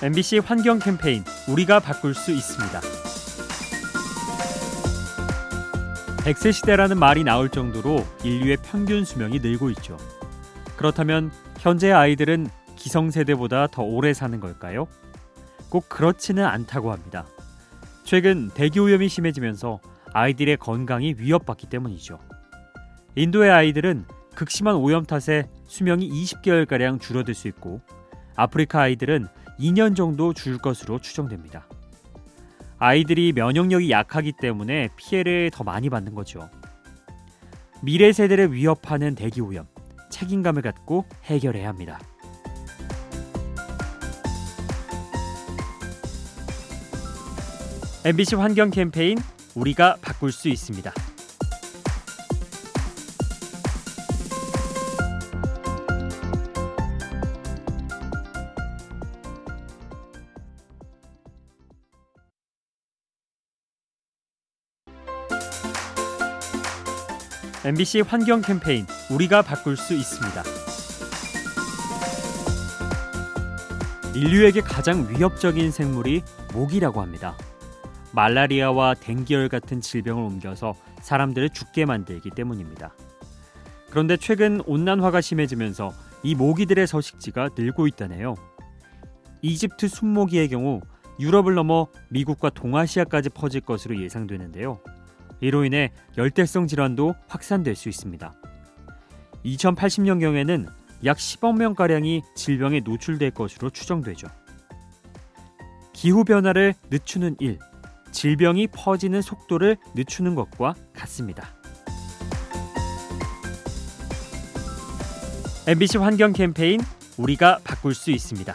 MBC 환경 캠페인 우리가 바꿀 수 있습니다. 100세 시대라는 말이 나올 정도로 인류의 평균 수명이 늘고 있죠. 그렇다면 현재 아이들은 기성세대보다 더 오래 사는 걸까요? 꼭 그렇지는 않다고 합니다. 최근 대기 오염이 심해지면서 아이들의 건강이 위협받기 때문이죠. 인도의 아이들은 극심한 오염 탓에 수명이 20개월가량 줄어들 수 있고 아프리카 아이들은 2년 정도 줄 것으로 추정됩니다. 아이들이 면역력이 약하기 때문에 피해를 더 많이 받는 거죠. 미래 세대를 위협하는 대기 오염, 책임감을 갖고 해결해야 합니다. MBC 환경 캠페인 우리가 바꿀 수 있습니다. MBC 환경 캠페인 우리가 바꿀 수 있습니다. 인류에게 가장 위협적인 생물이 모기라고 합니다. 말라리아와 댕기열 같은 질병을 옮겨서 사람들을 죽게 만들기 때문입니다. 그런데 최근 온난화가 심해지면서 이 모기들의 서식지가 늘고 있다네요. 이집트 순모기의 경우 유럽을 넘어 미국과 동아시아까지 퍼질 것으로 예상되는데요. 이로 인해 열대성 질환도 확산될 수 있습니다. 2080년경에는 약 10억 명가량이 질병에 노출될 것으로 추정되죠. 기후변화를 늦추는 일, 질병이 퍼지는 속도를 늦추는 것과 같습니다. MBC 환경 캠페인 우리가 바꿀 수 있습니다.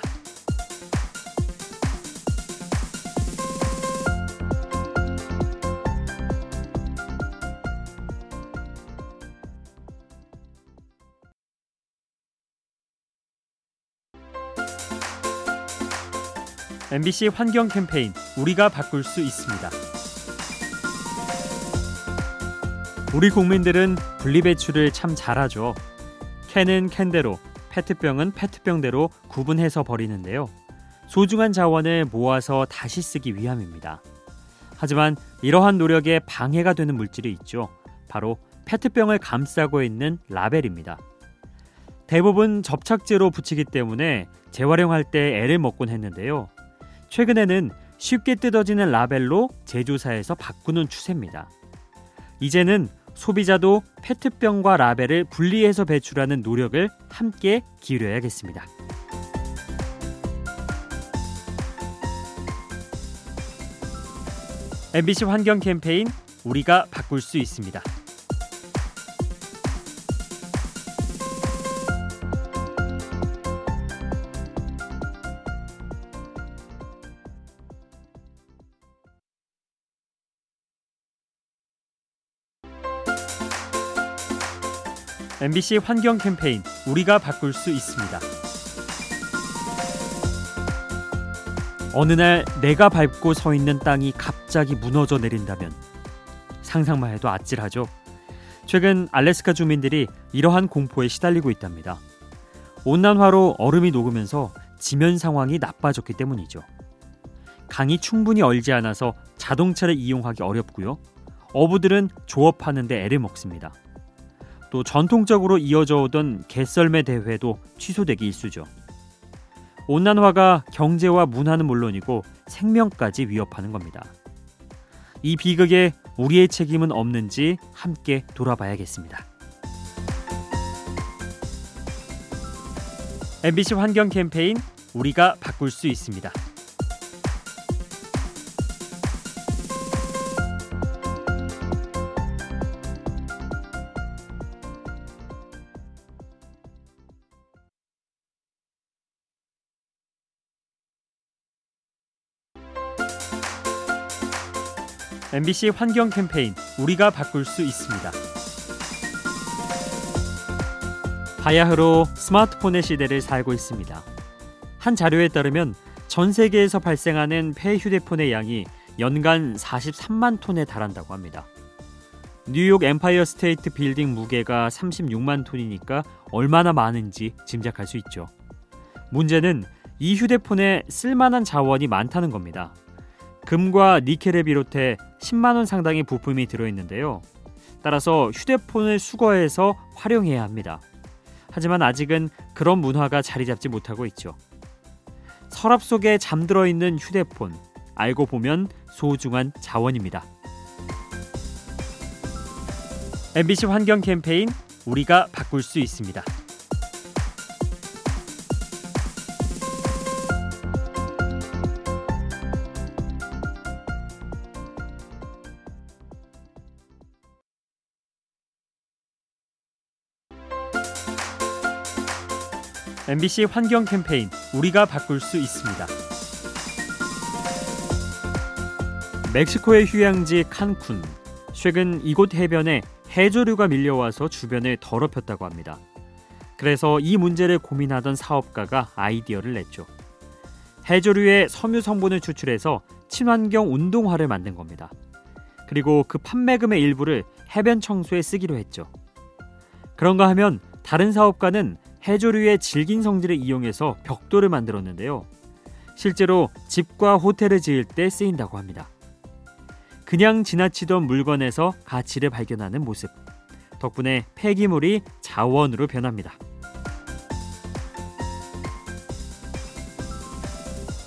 MBC 환경 캠페인 우리가 바꿀 수 있습니다. 우리 국민들은 분리배출을 참 잘하죠. 캔은 캔대로, 페트병은 페트병대로 구분해서 버리는데요. 소중한 자원을 모아서 다시 쓰기 위함입니다. 하지만 이러한 노력에 방해가 되는 물질이 있죠. 바로 페트병을 감싸고 있는 라벨입니다. 대부분 접착제로 붙이기 때문에 재활용할 때 애를 먹곤 했는데요. 최근에는 쉽게 뜯어지는 라벨로 제조사에서 바꾸는 추세입니다. 이제는 소비자도 페트병과 라벨을 분리해서 배출하는 노력을 함께 기울여야겠습니다. 환경 캠페인 우리가 바꿀 수 있습니다. MBC 환경 캠페인 우리가 바꿀 수 있습니다. 어느 날 내가 밟고 서 있는 땅이 갑자기 무너져 내린다면 상상만 해도 아찔하죠. 최근 알래스카 주민들이 이러한 공포에 시달리고 있답니다. 온난화로 얼음이 녹으면서 지면 상황이 나빠졌기 때문이죠. 강이 충분히 얼지 않아서 자동차를 이용하기 어렵고요. 어부들은 조업하는데 애를 먹습니다. 또 전통적으로 이어져 오던 개썰매 대회도 취소되기 일쑤죠. 온난화가 경제와 문화는 물론이고 생명까지 위협하는 겁니다. 이 비극에 우리의 책임은 없는지 함께 돌아봐야겠습니다. MBC 환경 캠페인 우리가 바꿀 수 있습니다. MBC 환경 캠페인 우리가 바꿀 수 있습니다. 바야흐로 스마트폰의 시대를 살고 있습니다. 한 자료에 따르면 전 세계에서 발생하는 폐 휴대폰의 양이 연간 43만 톤에 달한다고 합니다. 뉴욕 엠파이어 스테이트 빌딩 무게가 36만 톤이니까 얼마나 많은지 짐작할 수 있죠. 문제는 이 휴대폰에 쓸만한 자원이 많다는 겁니다. 금과 니켈을 비롯해 10만 원 상당의 부품이 들어 있는데요. 따라서 휴대폰을 수거해서 활용해야 합니다. 하지만 아직은 그런 문화가 자리 잡지 못하고 있죠. 서랍 속에 잠들어 있는 휴대폰, 알고 보면 소중한 자원입니다. MBC 환경 캠페인 우리가 바꿀 수 있습니다. MBC 환경 캠페인 우리가 바꿀 수 있습니다. 멕시코의 휴양지 칸쿤. 최근 이곳 해변에 해조류가 밀려와서 주변을 더럽혔다고 합니다. 그래서 이 문제를 고민하던 사업가가 아이디어를 냈죠. 해조류의 섬유 성분을 추출해서 친환경 운동화를 만든 겁니다. 그리고 그 판매금의 일부를 해변 청소에 쓰기로 했죠. 그런가 하면 다른 사업가는 해조류의 질긴 성질을 이용해서 벽돌을 만들었는데요. 실제로 집과 호텔을 지을 때 쓰인다고 합니다. 그냥 지나치던 물건에서 가치를 발견하는 모습. 덕분에 폐기물이 자원으로 변합니다.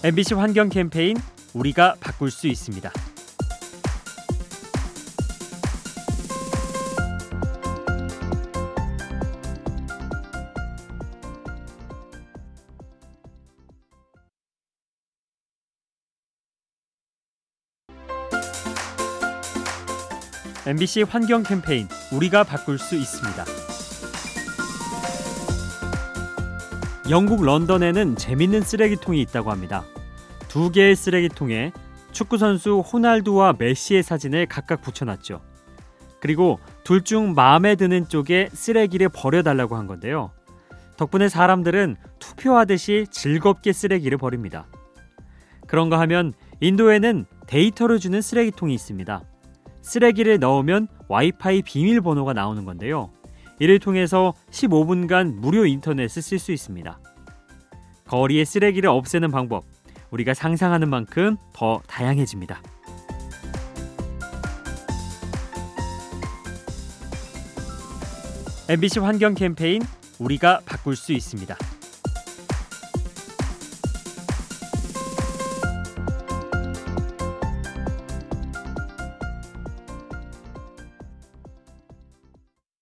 MBC 환경 캠페인 우리가 바꿀 수 있습니다. MBC 환경 캠페인 우리가 바꿀 수 있습니다. 영국 런던에는 재밌는 쓰레기통이 있다고 합니다. 두 개의 쓰레기통에 축구 선수 호날두와 메시의 사진을 각각 붙여놨죠. 그리고 둘 중 마음에 드는 쪽에 쓰레기를 버려달라고 한 건데요. 덕분에 사람들은 투표하듯이 즐겁게 쓰레기를 버립니다. 그런가 하면 인도에는 데이터를 주는 쓰레기통이 있습니다. 쓰레기를 넣으면 와이파이 비밀번호가 나오는 건데요. 이를 통해서 15분간 무료 인터넷을 쓸 수 있습니다. 거리의 쓰레기를 없애는 방법, 우리가 상상하는 만큼 더 다양해집니다. MBC 환경 캠페인 우리가 바꿀 수 있습니다.